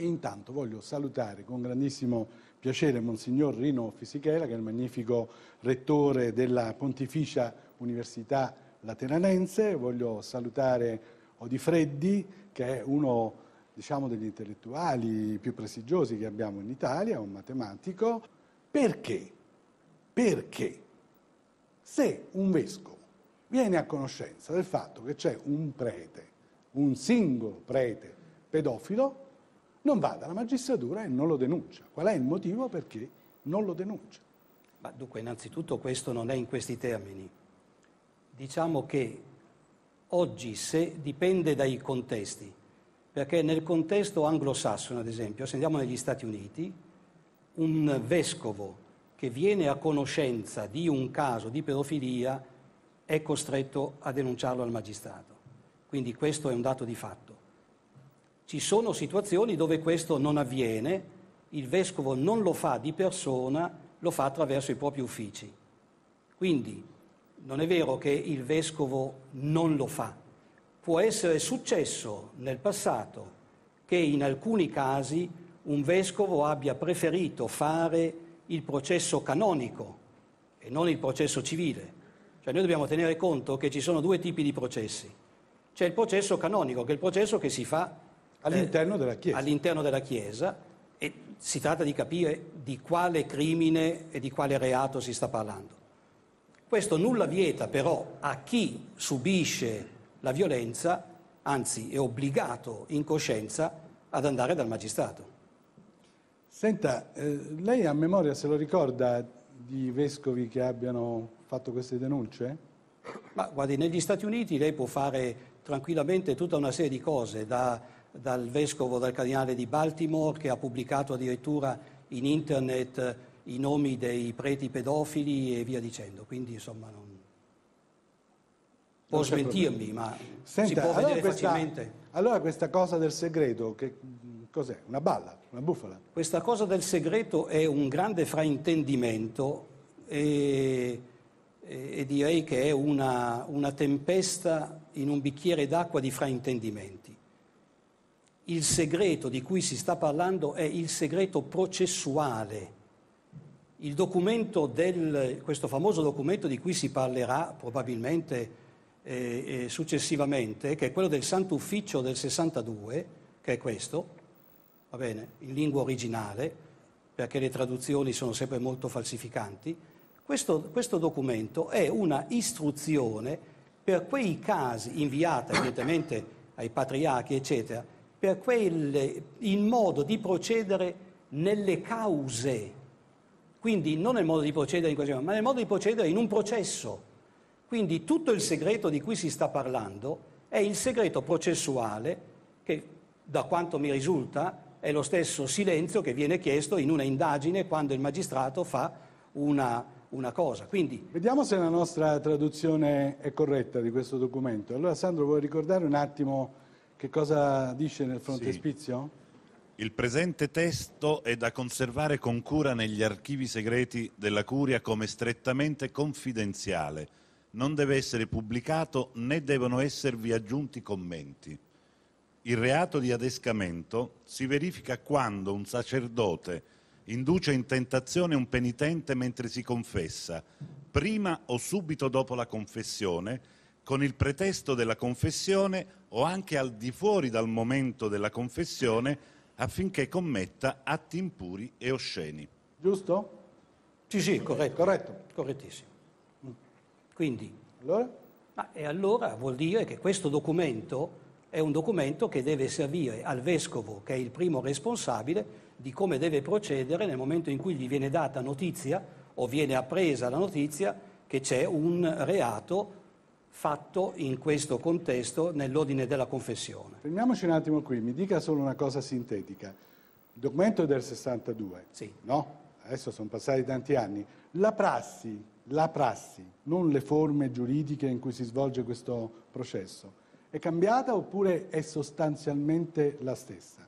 E intanto voglio salutare con grandissimo piacere Monsignor Rino Fisichela, che è il magnifico rettore della Pontificia Università Lateranense. Voglio salutare Odifreddi, che è uno diciamo, degli intellettuali più prestigiosi che abbiamo in Italia, un matematico. Perché? Perché se un vescovo viene a conoscenza del fatto che c'è un prete, un singolo prete pedofilo, non va dalla magistratura e non lo denuncia. Qual è il motivo perché non lo denuncia? Ma dunque, innanzitutto questo non è in questi termini. Diciamo che oggi se dipende dai contesti, perché nel contesto anglosassone, ad esempio, se andiamo negli Stati Uniti, un vescovo che viene a conoscenza di un caso di pedofilia è costretto a denunciarlo al magistrato. Quindi questo è un dato di fatto. Ci sono situazioni dove questo non avviene, il vescovo non lo fa di persona, lo fa attraverso i propri uffici. Quindi non è vero che il vescovo non lo fa. Può essere successo nel passato che in alcuni casi un vescovo abbia preferito fare il processo canonico e non il processo civile. Cioè noi dobbiamo tenere conto che ci sono due tipi di processi. C'è il processo canonico, che è il processo che si fa All'interno della Chiesa. all'interno della Chiesa e si tratta di capire di quale crimine e di quale reato si sta parlando. Questo nulla vieta però a chi subisce la violenza, anzi è obbligato in coscienza ad andare dal magistrato. Senta, eh, lei a memoria se lo ricorda di vescovi che abbiano fatto queste denunce? Ma guardi, negli Stati Uniti lei può fare tranquillamente tutta una serie di cose, da, dal vescovo, dal cardinale di Baltimore che ha pubblicato addirittura in internet eh, i nomi dei preti pedofili e via dicendo. Quindi insomma non... può Non smentirmi, ma Senta, si può allora vedere questa, facilmente. allora questa cosa del segreto, che cos'è? Una balla, una bufala? Questa cosa del segreto è un grande fraintendimento e, e- e direi che è una, una tempesta in un bicchiere d'acqua di fraintendimenti. Il segreto di cui si sta parlando è il segreto processuale. Il documento del, questo famoso documento di cui si parlerà probabilmente eh, eh, successivamente, che è quello del Santo Ufficio del 62, che è questo, va bene, in lingua originale, perché le traduzioni sono sempre molto falsificanti, questo, questo documento è una istruzione per quei casi, inviata evidentemente ai patriarchi, eccetera, per quelle, il modo di procedere nelle cause. Quindi non nel modo di procedere in questo modo, ma nel modo di procedere in un processo. Quindi tutto il segreto di cui si sta parlando è il segreto processuale che, da quanto mi risulta, è lo stesso silenzio che viene chiesto in una indagine quando il magistrato fa una, una cosa. Quindi Vediamo se la nostra traduzione è corretta di questo documento. Allora Sandro vuoi ricordare un attimo che cosa dice nel frontespizio? Il presente testo è da conservare con cura negli archivi segreti della Curia come strettamente confidenziale. Non deve essere pubblicato né devono esservi aggiunti commenti. Il reato di adescamento si verifica quando un sacerdote induce in tentazione un penitente mentre si confessa, prima o subito dopo la confessione, con il pretesto della confessione o anche al di fuori dal momento della confessione affinché commetta atti impuri e osceni. Giusto? sì, sì, corretto. Corretto. Correttissimo. Quindi, Allora? ma e allora vuol dire che questo documento è un documento che deve servire al vescovo, che è il primo responsabile, di come deve procedere nel momento in cui gli viene data notizia o viene appresa la notizia che c'è un reato fatto in questo contesto nell'ordine della confessione. Fermiamoci un attimo qui, mi dica solo una cosa sintetica. Il documento è del 62, Sì. no? Adesso sono passati tanti anni. La prassi, la prassi, non le forme giuridiche in cui si svolge questo processo, è cambiata oppure è sostanzialmente la stessa?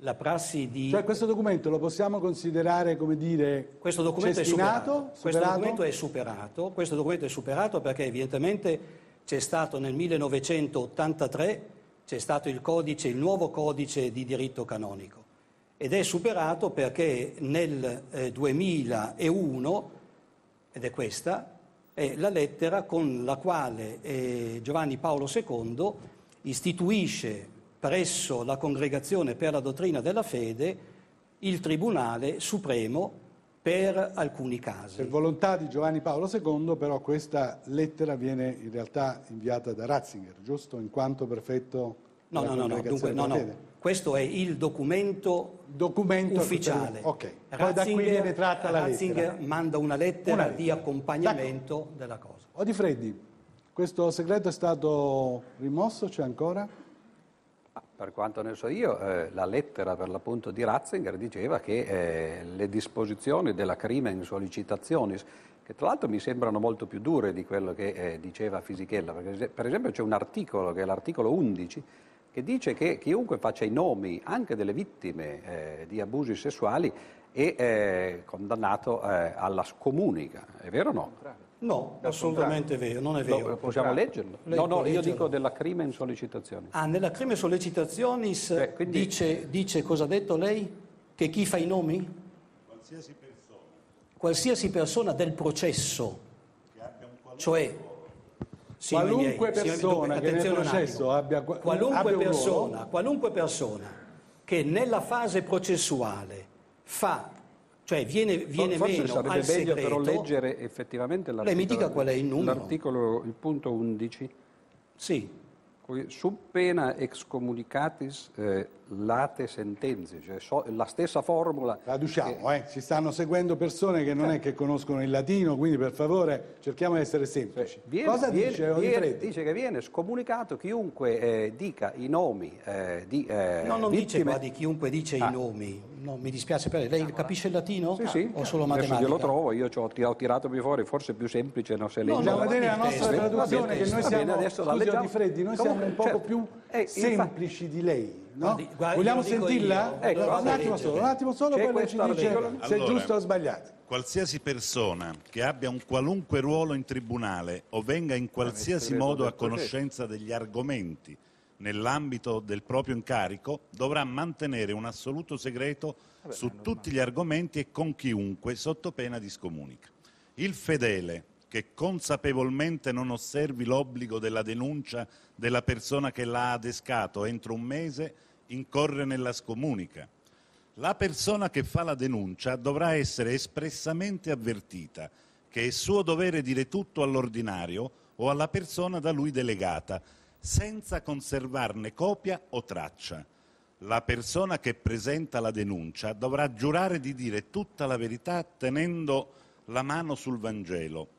La prassi di... Cioè questo documento lo possiamo considerare, come dire, Questo documento, è cestinato? superato. questo superato? documento è superato. Questo documento è superato perché evidentemente c'è stato nel 1983 c'è stato il codice, il nuovo codice di diritto canonico ed è superato perché nel eh, 2001, ed è questa, è la lettera con la quale eh, Giovanni Paolo II istituisce presso la Congregazione per la dottrina della fede il Tribunale Supremo per alcuni casi. Per volontà di Giovanni Paolo II, però, questa lettera viene in realtà inviata da Ratzinger, giusto? In quanto prefetto No, no, no, no, dunque, no, no. Questo è il documento, documento ufficiale. Ok, poi da qui viene tratta la Ratzinger lettera. manda una lettera, una lettera. di accompagnamento D'accordo. della cosa. Odifreddi, questo segreto è stato rimosso, c'è ancora? Per quanto ne so io, eh, la lettera per l'appunto di Ratzinger diceva che eh, le disposizioni della crimen sollicitationis, che tra l'altro mi sembrano molto più dure di quello che eh, diceva Fisichella, perché per esempio c'è un articolo, che è l'articolo 11, che dice che chiunque faccia i nomi anche delle vittime eh, di abusi sessuali è eh, condannato eh, alla scomunica. È vero o no? No, assolutamente vero, non è vero. No, possiamo leggerlo? Lei no, no, leggerlo. io dico della crimen sollecitazione. Ah, nella crimen sollecitationis eh, quindi... dice, dice cosa ha detto lei? Che chi fa i nomi? Qualsiasi persona. Qualsiasi persona del processo, cioè qualunque miei, persona che nel processo abbia, qualunque abbia persona, qualunque persona che nella fase processuale fa cioè viene, viene Forse meno sarebbe meglio segreto. però leggere effettivamente l'articolo. Lei mi dica qual è il numero. L'articolo, il punto 11. Sì. Sub pena excommunicatis eh, late sentenze, cioè so, la stessa formula. Traduciamo, che... eh, ci stanno seguendo persone che non è che conoscono il latino, quindi per favore cerchiamo di essere semplici. Viene, Cosa viene, dice viene, Dice che viene scomunicato chiunque eh, dica i nomi eh, di eh, No, non vittime... dice qua di chiunque dice ah. i nomi. No, mi dispiace per lei. Lei capisce il latino? Sì, sì. O solo Adesso matematica? glielo trovo, io ci ho tirato, ho tirato più fuori, forse è più semplice, non se legge. No, la nostra testo. traduzione bene, che noi va siamo, bene, adesso la scusi, leggiamo. Di Freddi, noi Comunque, siamo un poco certo. più Eh, semplici di lei. No? Guardi, guardi, Vogliamo sentirla? Ecco, un vado a attimo solo, un attimo solo, poi lei ci dice articolo? se è Allora. giusto o sbagliato. Qualsiasi persona che abbia un qualunque ruolo in tribunale o venga in qualsiasi segreto modo a conoscenza degli argomenti nell'ambito del proprio incarico dovrà mantenere un assoluto segreto su tutti gli argomenti e con chiunque sotto pena di scomunica. Il fedele che consapevolmente non osservi l'obbligo della denuncia della persona che l'ha adescato entro un mese incorre nella scomunica. La persona che fa la denuncia dovrà essere espressamente avvertita che è suo dovere dire tutto all'ordinario o alla persona da lui delegata, senza conservarne copia o traccia. La persona che presenta la denuncia dovrà giurare di dire tutta la verità tenendo la mano sul Vangelo.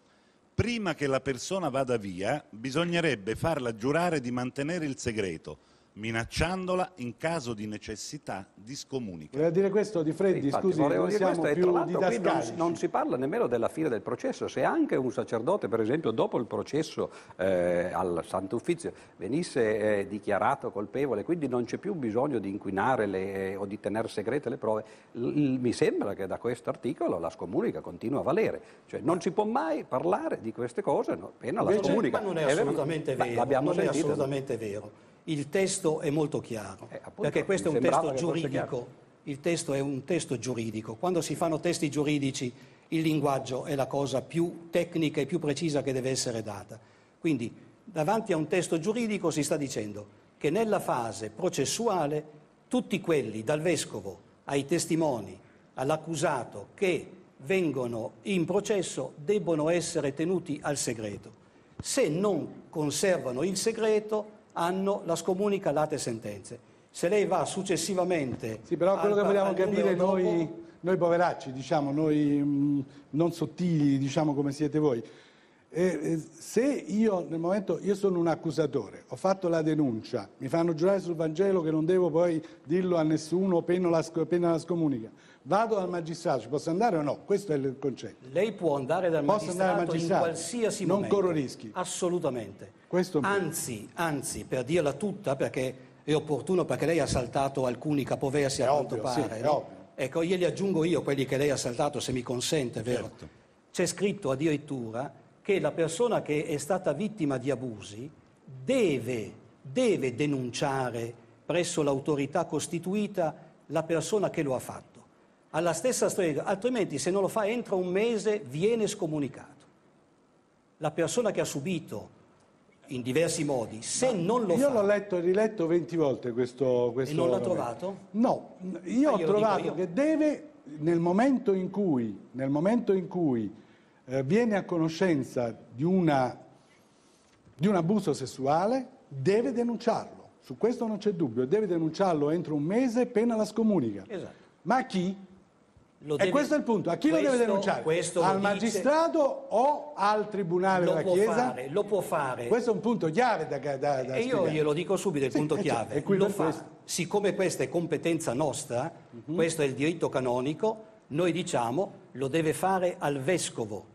Prima che la persona vada via, bisognerebbe farla giurare di mantenere il segreto, minacciandola in caso di necessità di scomunica. Voleva dire questo di Freddi, Infatti, scusi, dire siamo questo, tra più l'altro qui non, didascalici. non si parla nemmeno della fine del processo. Se anche un sacerdote, per esempio, dopo il processo eh, al Santo Uffizio venisse eh, dichiarato colpevole, quindi non c'è più bisogno di inquinare le, eh, o di tenere segrete le prove, l- l- mi sembra che da questo articolo la scomunica continua a valere. Cioè non si può mai parlare di queste cose, no, appena la scomunica. Ma non è vero? assolutamente Beh, vero. L'abbiamo non è sentito. assolutamente vero. Il testo è molto chiaro, Eh, appunto, perché questo è un testo giuridico. Il testo è un testo giuridico. Quando si fanno testi giuridici il linguaggio è la cosa più tecnica e più precisa che deve essere data. Quindi davanti a un testo giuridico si sta dicendo che nella fase processuale tutti quelli, dal vescovo ai testimoni, all'accusato che vengono in processo, debbono essere tenuti al segreto. Se non conservano il segreto, hanno la scomunica late sentenze. Se lei va successivamente... Sì, però quello al- che vogliamo capire numero noi, dopo- noi poveracci, diciamo, noi mh, non sottili, diciamo come siete voi, eh, se io nel momento, io sono un accusatore, ho fatto la denuncia, mi fanno giurare sul Vangelo che non devo poi dirlo a nessuno, pena la, pena la scomunica, vado dal magistrato, ci posso andare o no? Questo è il concetto. Lei può andare dal Posso andare magistrato, magistrato? in qualsiasi Non momento. corro rischi? Assolutamente. Anzi, anzi, per dirla tutta, perché è opportuno, perché lei ha saltato alcuni capoversi È a quanto ovvio, sì, pare. è no? Ecco, glieli aggiungo io quelli che lei ha saltato, se mi consente, vero? Certo. C'è scritto addirittura che la persona che è stata vittima di abusi deve, deve denunciare presso l'autorità costituita la persona che lo ha fatto. Alla stessa strega, altrimenti se non lo fa entro un mese viene scomunicato. La persona che ha subito in diversi modi, se non lo Io fa... l'ho letto e riletto 20 volte questo... questo E non l'ha trovato? No, io Ah, ho trovato io. che deve, nel momento in cui, nel momento in cui eh, viene a conoscenza di, una, di un abuso sessuale, deve denunciarlo. Su questo non c'è dubbio, deve denunciarlo entro un mese, pena la scomunica. Esatto. Ma chi? Lo e deve- questo è il punto, a chi lo deve questo- denunciare? questo lo Al dice- magistrato o al tribunale lo della può Chiesa? fare, lo può fare. Questo è un punto chiave da, da, da E io glielo dico subito, il Sì, punto chiave. e qui Lo fa. questo. Siccome questa è competenza nostra, Mhm. questo è il diritto canonico, noi diciamo lo deve fare al vescovo.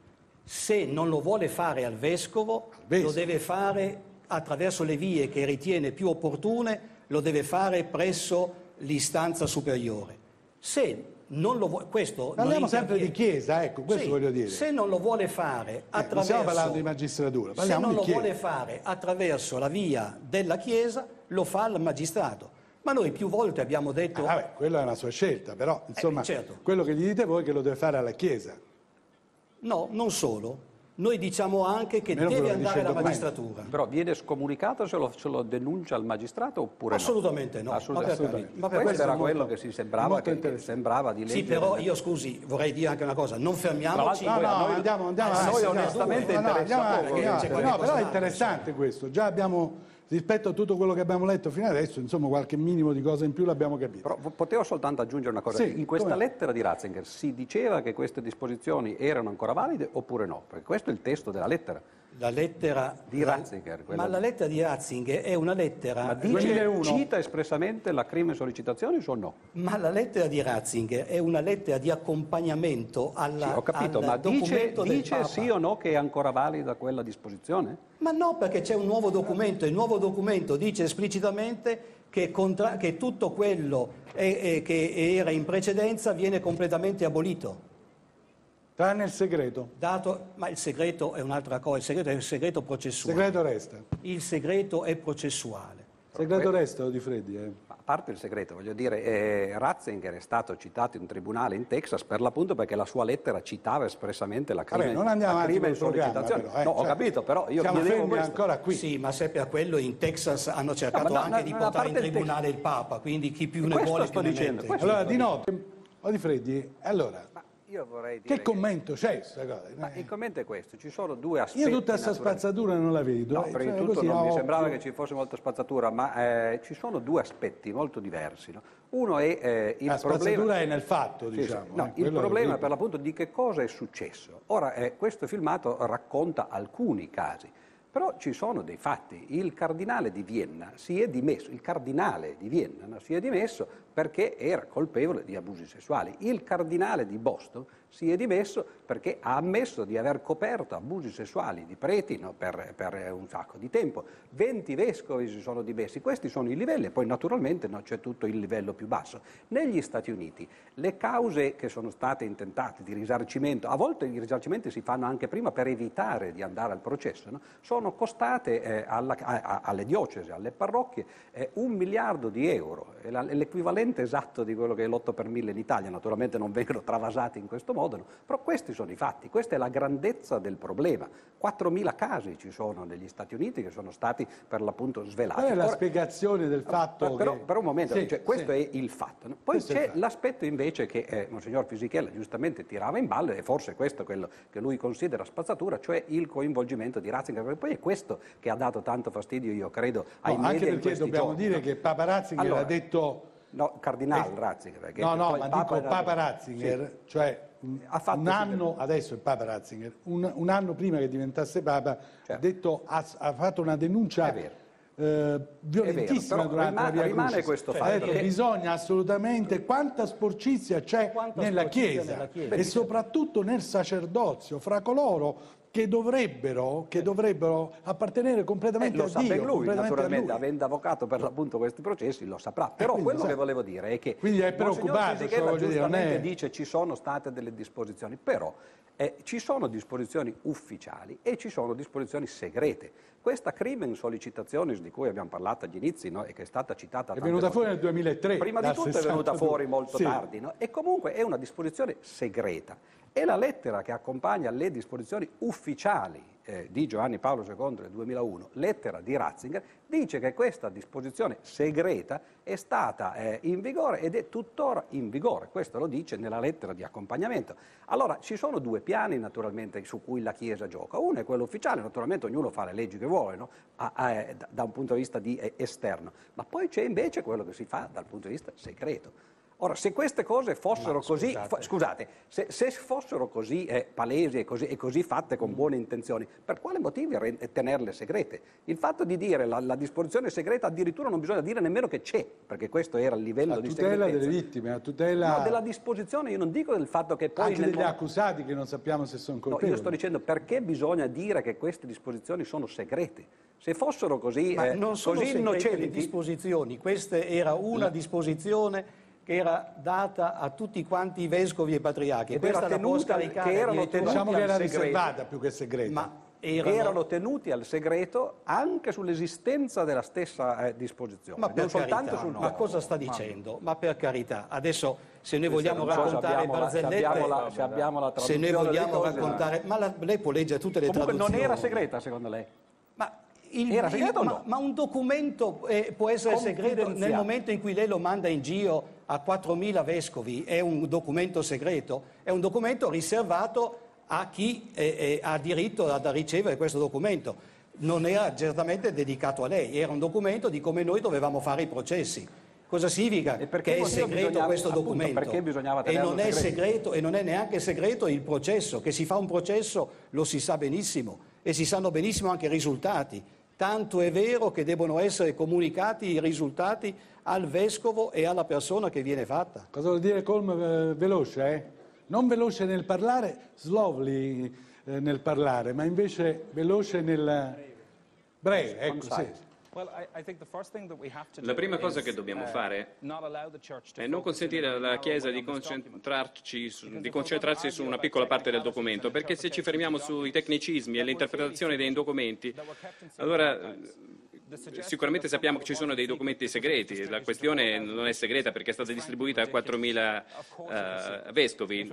Se non lo vuole fare al vescovo, vescovo. lo deve fare attraverso le vie che ritiene più opportune, lo deve fare presso l'istanza superiore. Se non lo vuole, questo Parliamo sempre di Chiesa, ecco, questo Sì, voglio dire. Se non lo vuole fare Eh, attraverso stiamo parlando di magistratura, se non lo Chiesa. vuole fare attraverso la via della Chiesa, lo fa il magistrato. Ma noi più volte abbiamo detto... Ah, vabbè, quella è una sua scelta, però insomma, certo. quello che gli dite voi è che lo deve fare alla Chiesa. No, non solo. Noi diciamo anche che Almeno deve andare alla magistratura. Però viene scomunicato se lo, se lo denuncia al magistrato oppure Assolutamente no. no? Assolutamente. carità. Ma per Questo questo era molto- quello che si sembrava, che, sembrava di Sì, leggere. però io scusi, vorrei dire anche una cosa, non fermiamoci. No, no, a noi- andiamo, andiamo a noi andiamo onestamente. No, no, interessa poco, qualche No, però è interessante questo. Già abbiamo, rispetto a tutto quello che abbiamo letto fino adesso, insomma, qualche minimo di cosa in più l'abbiamo capito. Però vo- potevo soltanto aggiungere una cosa. Sì, in questa come no. lettera di Ratzinger si diceva che queste disposizioni erano ancora valide oppure no? Perché questo è il testo della lettera. La lettera Di Ratzinger, quella Ma la lettera di Ratzinger è una lettera Ma dice, 2001. cita espressamente la crime sollecitazioni o no? Ma la lettera di Ratzinger è una lettera di accompagnamento alla, Sì, ho capito, ma dice, dice sì o no che è ancora valida quella disposizione? Ma no, perché c'è un nuovo documento il nuovo documento dice esplicitamente che, contra- che tutto quello è- è- che era in precedenza viene completamente abolito. Tranne il segreto. Dato- ma il segreto è un'altra cosa, il segreto è il segreto Il processuale. segreto resta. Il segreto è processuale. Il segreto resta di Freddi. Eh. Ma A parte il segreto, voglio dire, eh, Ratzinger è stato citato in tribunale in Texas per l'appunto perché la sua lettera citava espressamente la crime, Vabbè, non andiamo la avanti crime programma, sollecitazione. però, eh, no, ho cioè, capito, però io siamo fermi questo. ancora qui. Sì, ma seppe a quello in Texas hanno cercato No, anche no, di no, a portare in il tribunale il Papa, quindi chi più ne vuole sto più ne dicendo, Allora, di notte, o di Freddi, allora, dire che commento c'è questa cosa? Ma il commento è questo, ci sono due aspetti. Io tutta questa spazzatura non la vedo. No, eh, prima di cioè, tutto non mi sembrava che ci fosse molta spazzatura, ma eh, ci sono due aspetti molto diversi. no? Uno è eh, il La spazzatura problema... è nel fatto, Sì, sì. diciamo. No, eh, il è problema orribile. per l'appunto di che cosa è successo. Ora, eh, questo filmato racconta alcuni casi, però ci sono dei fatti. Il cardinale di Vienna si è dimesso, il cardinale di Vienna no, si è dimesso perché era colpevole di abusi sessuali. Il cardinale di Boston si è dimesso perché ha ammesso di aver coperto abusi sessuali di preti no, per, per un sacco di tempo. 20 vescovi si sono dimessi, questi sono i livelli poi naturalmente no, c'è tutto il livello più basso. Negli Stati Uniti le cause che sono state intentate di risarcimento, a volte i risarcimenti si fanno anche prima per evitare di andare al processo, no? sono costate eh, alla- a- alle diocesi, alle parrocchie, eh, un miliardo di euro, è l'equivalente esatto di quello che è l'8 per mille in Italia, naturalmente non vengono travasati in questo modo, no? però questi sono i fatti, questa è la grandezza del problema. 4.000 casi ci sono negli Stati Uniti che sono stati per l'appunto svelati. Qual è la Ora- spiegazione del fatto però, che... però un momento, Sì, cioè, questo sì. è il fatto. no? Poi Questo c'è fatto. l'aspetto invece che eh, Monsignor Fisichella giustamente tirava in ballo, e forse questo è quello che lui considera spazzatura, cioè il coinvolgimento di Ratzinger, perché poi è questo che ha dato tanto fastidio, io credo, ai No, media anche in perché questi dobbiamo giorni, dire no? che Papa Ratzinger Allora, ha detto... No, Cardinale Ratzinger. perché No, no, ma dico Papa Ratzinger, cioè un, anno, adesso è Papa Ratzinger, un, un anno prima che diventasse Papa, ha, Certo. detto, ha, ha fatto una denuncia vero. eh, violentissima però durante rima- la Via rimane questo Ha fatto, detto perché- bisogna assolutamente, quanta sporcizia c'è Quanta nella sporcizia Chiesa nella Chiesa. e soprattutto nel sacerdozio, fra coloro che dovrebbero, che dovrebbero appartenere completamente Eh, lo a sa Dio. ben lui, completamente a naturalmente, lui. avendo avvocato per l'appunto questi processi, lo saprà. Però quindi, quello sa- che volevo dire è che Quindi è preoccupato, cioè, voglio dire, giustamente è- dice ci sono state delle disposizioni, però eh, ci sono disposizioni ufficiali e ci sono disposizioni segrete. Questa crimen sollicitationis di cui abbiamo parlato agli inizi no, e che è stata citata È venuta volte, fuori nel 2003. Prima di tutto è venuta 62. fuori molto Sì. tardi no? e comunque è una disposizione segreta. E la lettera che accompagna le disposizioni ufficiali eh, di Giovanni Paolo II del 2001, lettera di Ratzinger, dice che questa disposizione segreta è stata eh, in vigore ed è tuttora in vigore. Questo lo dice nella lettera di accompagnamento. Allora, ci sono due piani naturalmente su cui la Chiesa gioca. Uno è quello ufficiale, naturalmente ognuno fa le leggi che vuole, no? A- a- eh, da, un punto di vista di, eh, esterno, ma poi c'è invece quello che si fa dal punto di vista segreto. Ora, se queste cose fossero così, scusate. fo- scusate, se, se fossero così eh, palesi e così, e così fatte con buone intenzioni, per quale motivo re- tenerle segrete? Il fatto di dire la, la disposizione segreta addirittura non bisogna dire nemmeno che c'è, perché questo era il livello La di tutela segretezza. delle vittime, la tutela No, della disposizione, io non dico del fatto che poi... anche degli mo- accusati che non sappiamo se sono No, colpevoli. io sto dicendo perché bisogna dire che queste disposizioni sono segrete. Se fossero così, Ma eh, non sono così innocenti, disposizioni, questa era una disposizione che era data a tutti quanti i vescovi e patriarchi. Ed Questa era tenuta- che erano tenuti Diciamo che era al segreto. riservata più che segreta. ma erano... erano, tenuti al segreto anche sull'esistenza della stessa eh, disposizione, ma per non soltanto carità, sul ma nome. cosa sta dicendo? Ma per carità, adesso se noi vogliamo Non so se raccontare se barzellette, abbiamo la, se abbiamo la se traduzione noi vogliamo cose, raccontare, ma la- lei può leggere tutte le Comunque non traduzioni. era segreta secondo lei? Ma, il- Era il- segreto o ma- no? ma un documento eh, può essere segreto nel momento in cui lei lo manda in giro a 4.000 vescovi, è un documento segreto, è un documento riservato a chi eh, eh, ha diritto ad- a ricevere questo documento. Non era certamente dedicato a lei, era un documento di come noi dovevamo fare i processi. Cosa significa E perché che è segreto questo documento? e non è segreto? segreto e non è neanche segreto il processo, che si fa un processo lo si sa benissimo e si sanno benissimo anche i risultati. Tanto è vero che devono essere comunicati i risultati al vescovo e alla persona che viene fatta. Cosa vuol dire Colm eh, veloce? eh? Non veloce nel parlare, slowly eh, nel parlare, ma invece veloce nel breve. Ecco, sì. La prima cosa che dobbiamo fare è non consentire alla Chiesa di, concentrarci su- di concentrarsi su una piccola parte del documento, perché se ci fermiamo sui tecnicismi e l'interpretazione dei documenti, allora eh, sicuramente sappiamo che ci sono dei documenti segreti, la questione non è segreta perché è stata distribuita a 4.000 eh, vescovi,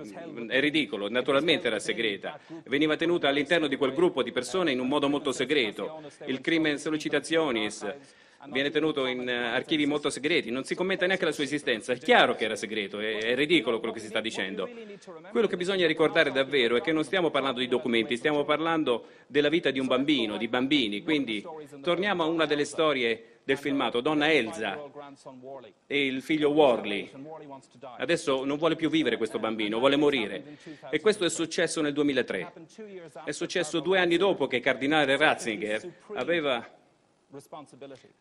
è ridicolo, naturalmente era segreta, veniva tenuta all'interno di quel gruppo di persone in un modo molto segreto, il crimen sollicitationis viene tenuto in eh, archivi molto segreti, non si commenta neanche la sua esistenza, è chiaro che era segreto, è, è ridicolo quello che si sta dicendo. Quello che bisogna ricordare davvero è che non stiamo parlando di documenti, stiamo parlando della vita di un bambino, di bambini, quindi torniamo a una delle storie del filmato, donna Elsa e il figlio Worley. Adesso non vuole più vivere questo bambino, vuole morire. E questo è successo nel 2003. È successo due anni dopo che il cardinale Ratzinger aveva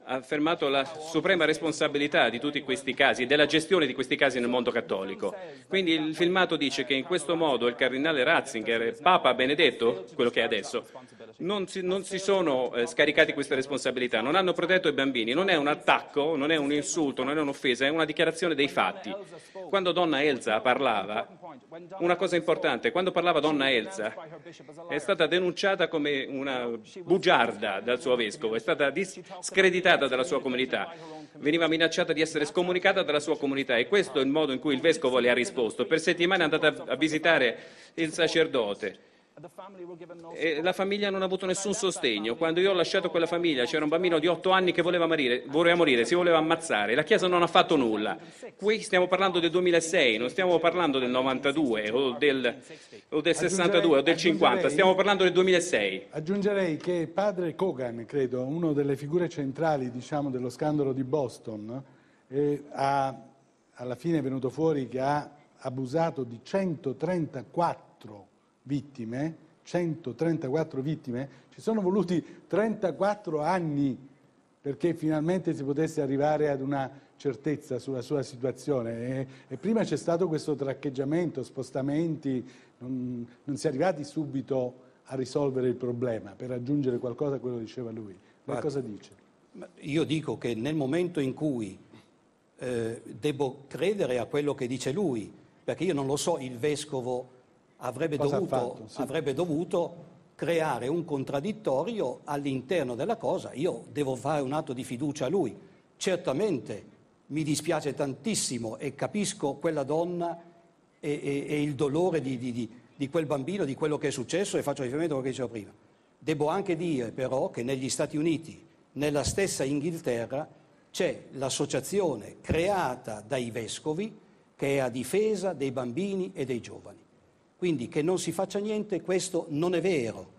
ha affermato la suprema responsabilità di tutti questi casi e della gestione di questi casi nel mondo cattolico. Quindi il filmato dice che in questo modo il cardinale Ratzinger e Papa Benedetto, quello che è adesso, non si, non si sono eh, scaricati queste responsabilità, non hanno protetto i bambini, non è un attacco, non è un insulto, non è un'offesa, è una dichiarazione dei fatti. Quando donna Elsa parlava, una cosa importante, quando parlava donna Elsa è stata denunciata come una bugiarda dal suo vescovo, è stata dis- screditata dalla sua comunità, veniva minacciata di essere scomunicata dalla sua comunità e questo è il modo in cui il vescovo le ha risposto. Per settimane è andata a visitare il sacerdote. E la famiglia non ha avuto nessun sostegno. Quando io ho lasciato quella famiglia c'era un bambino di 8 anni che voleva morire, voleva morire, si voleva ammazzare. La Chiesa non ha fatto nulla. Qui stiamo parlando del 2006, non stiamo parlando del 92 o del, o del 62 o del 50, stiamo parlando del 2006. Aggiungerei che padre Kogan, credo, una delle figure centrali diciamo, dello scandalo di Boston, eh, ha, alla fine è venuto fuori che ha abusato di 134 vittime, 134 vittime, ci sono voluti 34 anni perché finalmente si potesse arrivare ad una certezza sulla sua situazione e, e prima c'è stato questo traccheggiamento, spostamenti, non, non si è arrivati subito a risolvere il problema, per aggiungere qualcosa a quello che diceva lui. Lei cosa dice? Io dico che nel momento in cui eh, devo credere a quello che dice lui, perché io non lo so, il vescovo avrebbe dovuto, fatto? Sì. avrebbe dovuto creare un contraddittorio all'interno della cosa, io devo fare un atto di fiducia a lui. Certamente mi dispiace tantissimo e capisco quella donna e, e- e il dolore di, di- di- di quel bambino, di quello che è successo e faccio riferimento a quello che dicevo prima. Devo anche dire però che negli Stati Uniti, nella stessa Inghilterra, c'è l'associazione creata dai vescovi che è a difesa dei bambini e dei giovani. Quindi che non si faccia niente, questo non è vero.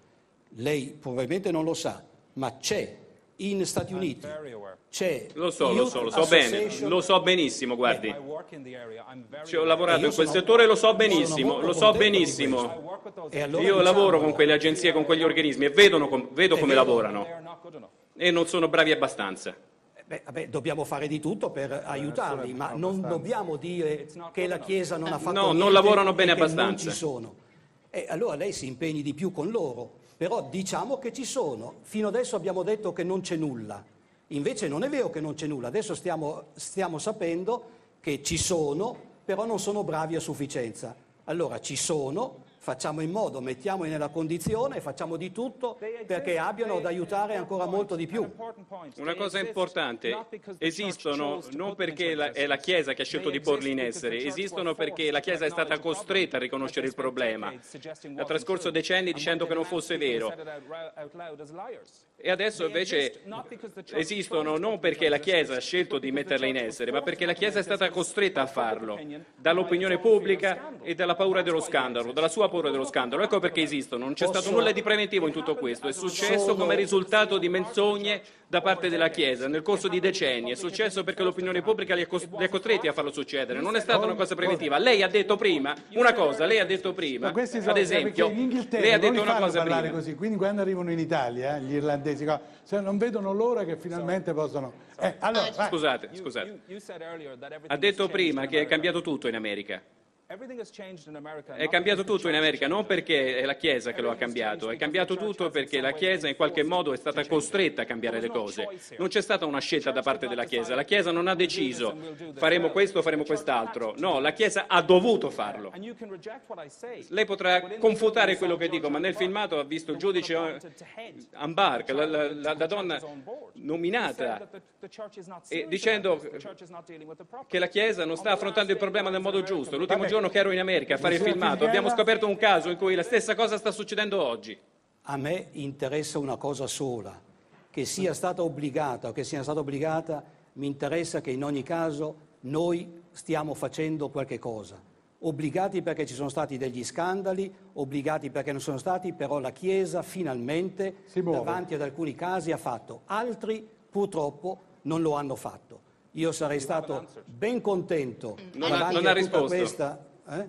Lei probabilmente non lo sa, ma c'è in Stati Uniti, c'è Lo so, lo so, lo so bene, lo so benissimo, guardi. I work in the area. I'm very Ci ho lavorato in quel settore e lo so benissimo, lo so benissimo. E Io diciamo- lavoro con quelle agenzie, con quegli organismi e vedo come lavorano e non sono bravi abbastanza. Beh, vabbè, dobbiamo fare di tutto per aiutarli, ma non dobbiamo dire che la Chiesa non ha fatto No, non niente lavorano e bene che abbastanza. Non ci sono. E allora lei si impegni di più con loro, però diciamo che ci sono. Fino adesso abbiamo detto che non c'è nulla. Invece non è vero che non c'è nulla, adesso stiamo, stiamo sapendo che ci sono, però non sono bravi a sufficienza. Allora ci sono, facciamo in modo, mettiamoli nella condizione, facciamo di tutto perché abbiano da aiutare ancora molto di più. Una cosa importante, esistono non perché la- è la Chiesa che ha scelto di porli in essere, esistono perché la Chiesa è stata costretta a riconoscere il problema. Ha trascorso decenni dicendo che non fosse vero. E adesso invece esistono non perché la Chiesa ha scelto di metterle in essere, ma perché la Chiesa è stata costretta a farlo dall'opinione pubblica e dalla paura dello scandalo, dalla sua paura dello scandalo. Ecco perché esistono, non c'è stato nulla di preventivo in tutto questo, è successo come risultato di menzogne da parte della Chiesa nel corso di decenni, è successo perché l'opinione pubblica li ha, cos- li ha costretti a farlo succedere, non è stata una cosa preventiva. Lei ha detto prima una cosa, lei ha detto prima, ad esempio, in Inghilterra lei ha detto una cosa prima. così, quindi quando arrivano in Italia, eh, gli irlandesi, co- se non vedono l'ora che finalmente possono... Eh, allora, vai. Scusate, scusate. Ha detto prima che è cambiato tutto in America. È cambiato tutto in America non perché è la Chiesa che lo ha cambiato, è cambiato tutto perché la Chiesa in qualche modo è stata costretta a cambiare le cose. Non c'è stata una scelta da parte della Chiesa, la Chiesa non ha deciso faremo questo o faremo quest'altro. No, la Chiesa ha dovuto farlo. Lei potrà confutare quello che dico, ma nel filmato ha visto il giudice eh, Ambar, la, la- la- la donna nominata, dicendo che la Chiesa non sta affrontando il problema nel modo giusto. L'ultimo giorno che ero in America a fare il filmato abbiamo scoperto un caso in cui la stessa cosa sta succedendo oggi. A me interessa una cosa sola, che sia stata obbligata o che sia stata obbligata, mi interessa che in ogni caso noi stiamo facendo qualche cosa. Obbligati perché ci sono stati degli scandali, obbligati perché non sono stati, però la Chiesa finalmente davanti ad alcuni casi ha fatto, altri purtroppo non lo hanno fatto. Io sarei stato ben contento Non ha- davanti non ha a tutta risposto. questa... eh?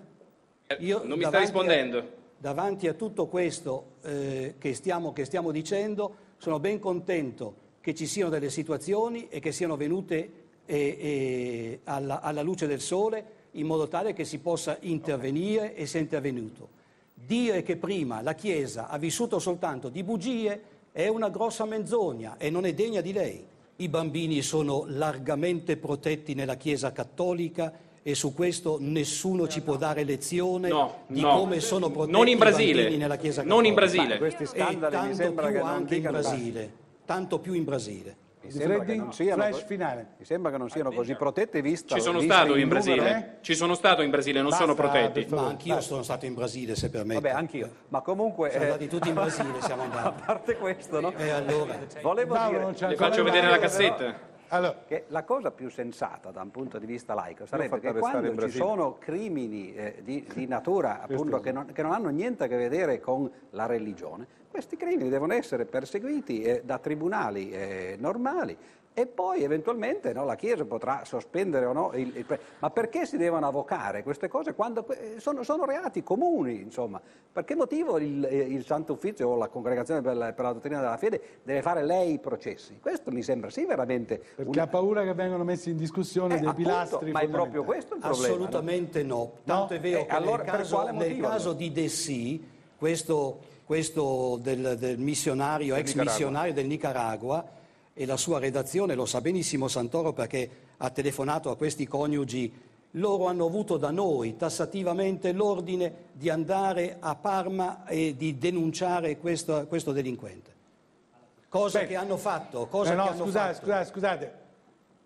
Eh, Io non mi sta davanti a- rispondendo. davanti a tutto questo eh, che, stiamo, che stiamo dicendo, sono ben contento che ci siano delle situazioni e che siano venute eh, eh, alla, alla luce del sole in modo tale che si possa intervenire e sia intervenuto. Dire che prima la Chiesa ha vissuto soltanto di bugie è una grossa menzogna e non è degna di lei. I bambini sono largamente protetti nella Chiesa cattolica e su questo nessuno ci può dare lezione No, di no. come sono protetti Non in i Brasile. bambini nella Chiesa Non in cattolica. Brasile. Questi scandali mi sembra che non anche in Brasile, tanto più in Brasile. Mi sembra, che Freddy, non siano, flash finale. mi sembra che non siano così protette vista Ci sono vista stato in numero, Brasile, eh? ci sono stato in Brasile, non Basta, sono protetti. Ma anch'io sono stato in Brasile, se permette. Vabbè, anch'io. Ma comunque... Siamo eh, andati tutti in Brasile, siamo a andati. parte questo, no? E allora? Volevo Paolo dire Le faccio vedere la Mario, però- cassetta. Allora, che la cosa più sensata da un punto di vista laico sarebbe che quando ci sono crimini eh, di, di natura appunto che non, che non hanno niente a che vedere con la religione, questi crimini devono essere perseguiti eh, da tribunali eh, normali e poi eventualmente no, la Chiesa potrà sospendere o no il, il ma perché si devono avvocare queste cose quando eh, sono, sono reati comuni insomma per che motivo il, eh, il Santo Ufficio o la Congregazione per la, per la dottrina della fede deve fare lei i processi questo mi sembra sì veramente perché ha paura che vengano messi in discussione eh, dei appunto, pilastri ma è proprio questo il problema. no? Assolutamente no. Tanto è vero Eh, che allora, nel caso, quale nel motivo, caso allora? di Dessì, questo, questo del, del missionario, ex Nicaragua. missionario del Nicaragua e la sua redazione, lo sa benissimo Santoro perché ha telefonato a questi coniugi, loro hanno avuto da noi tassativamente l'ordine di andare a Parma e di denunciare questo, questo delinquente. Cosa Beh, che hanno fatto, cosa Eh no, hanno scusate, fatto. scusate, scusate.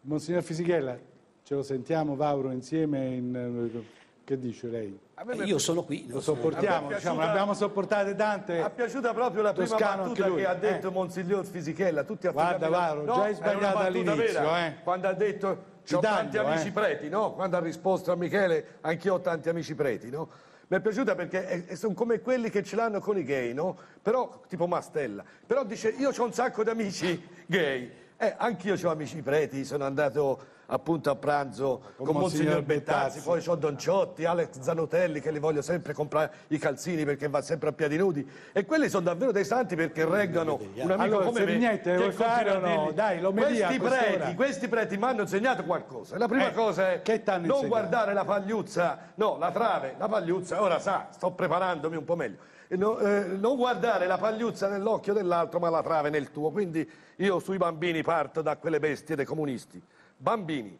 Monsignor Fisichella, ce lo sentiamo, Vauro, insieme in... Che dice lei? Eh, è- Io sono qui. Lo sopportiamo, è diciamo, piaciuta- abbiamo sopportate Mi tante. è piaciuta proprio la prima Toscano battuta che ha eh. detto Monsignor Fisichella. Tutti Guarda, Varo, già hai era una sbagliato all'inizio, eh. Quando ha detto Ti tanti taglio, amici eh. preti, no? Quando ha risposto a Michele, anch'io ho tanti amici preti, no? Mi è piaciuta perché sono come quelli che ce l'hanno con i gay, no? Però, tipo Mastella. Però dice, io ho un sacco di amici gay. Eh, anch'io ho amici preti, sono andato appunto a pranzo con, Monsignor Monsignor Bettazzi. Poi ho Don Ciotti, Alex Zanotelli che li voglio sempre comprare i calzini perché va sempre a piedi nudi. E quelli sono davvero dei santi perché reggono un amico Allora, come me. Serignette, che vuoi fare o no? Dai, l'omelia questi a quest'ora." preti, questi preti mi hanno insegnato qualcosa. La prima Eh, cosa è che non insegnato? guardare la pagliuzza, no, la trave, la pagliuzza, ora sa, sto preparandomi un po' meglio. No- eh, non guardare la pagliuzza nell'occhio dell'altro, ma la trave nel tuo. Quindi io sui bambini parto da quelle bestie dei comunisti. Bambini,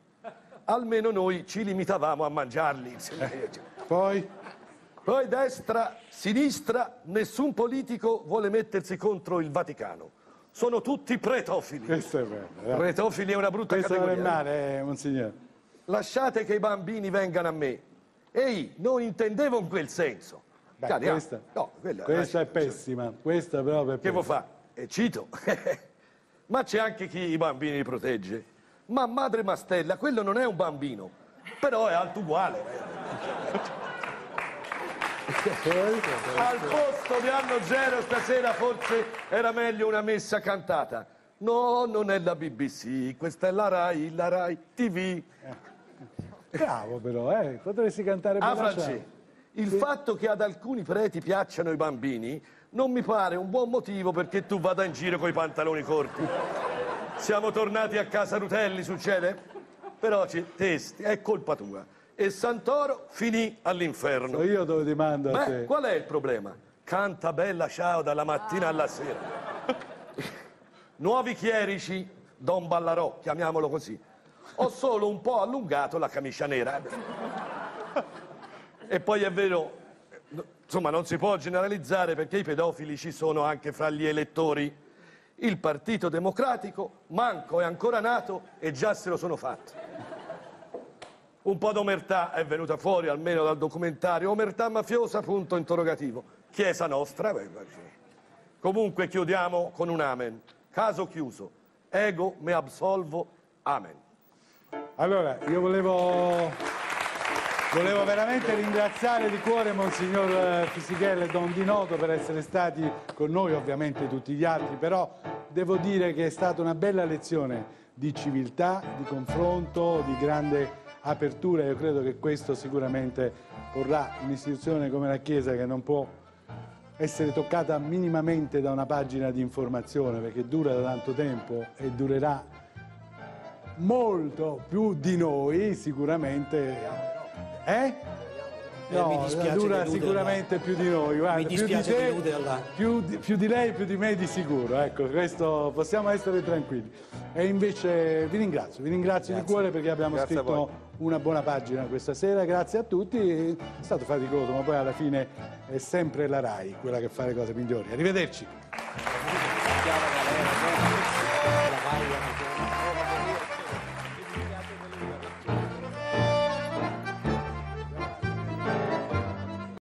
almeno noi ci limitavamo a mangiarli. Poi, Poi destra, sinistra, nessun politico vuole mettersi contro il Vaticano. Sono tutti pretofili. questo è vero. eh. Pretofili è una brutta Questo non è categoria. male, eh, Monsignor. Lasciate che i bambini vengano a me. Ehi, non intendevo in quel senso. Beh, Cariamo. questa, No, quella- questa è pessima, questa proprio è Che vuoi pessima. fare? E cito. Ma c'è anche chi i bambini li protegge. Ma madre Mastella, quello non è un bambino, però è alto uguale. Al posto di anno zero stasera forse era meglio una messa cantata. No, non è la BBC, questa è la RAI, la RAI TV. Bravo però, eh, potresti cantare Ah, Ciao. il fatto che ad alcuni preti piacciono i bambini non mi pare un buon motivo perché tu vada in giro con i pantaloni corti. Siamo tornati a casa Rutelli, succede? Però ci, testi, è colpa tua. E Santoro finì all'inferno. So io dove ti mando a Beh, te. qual è il problema? Canta bella ciao dalla mattina alla sera. Nuovi chierici, Don Ballarò, chiamiamolo così. Ho solo un po' allungato la camicia nera. E poi è vero, insomma, non si può generalizzare perché i pedofili ci sono anche fra gli elettori. Il Partito Democratico, manco è ancora nato e già se lo sono fatti. Un po' d'omertà è venuta fuori, almeno dal documentario. Omertà mafiosa, punto interrogativo. Chiesa nostra. beh. Comunque chiudiamo con un amen. Caso chiuso. Ego me absolvo. Amen. Allora, io volevo, volevo veramente ringraziare di cuore Monsignor eh, Fisichella e Don Di Noto per essere stati con noi, ovviamente tutti gli altri, però devo dire che è stata una bella lezione di civiltà, di confronto, di grande apertura. Io credo che questo sicuramente porrà un'istituzione come la Chiesa che non può essere toccata minimamente da una pagina di informazione perché dura da tanto tempo e durerà molto più di noi sicuramente. Eh? Eh, mi dispiace dura sicuramente più di noi, guarda, Mi più dispiace di te, più di, più di lei, più di me di sicuro, ecco, questo possiamo essere tranquilli. E invece vi ringrazio, vi ringrazio di cuore perché abbiamo Grazie scritto una buona pagina questa sera, grazie a tutti, è stato faticoso, ma poi alla fine è sempre la RAI quella che fa le cose migliori. Arrivederci.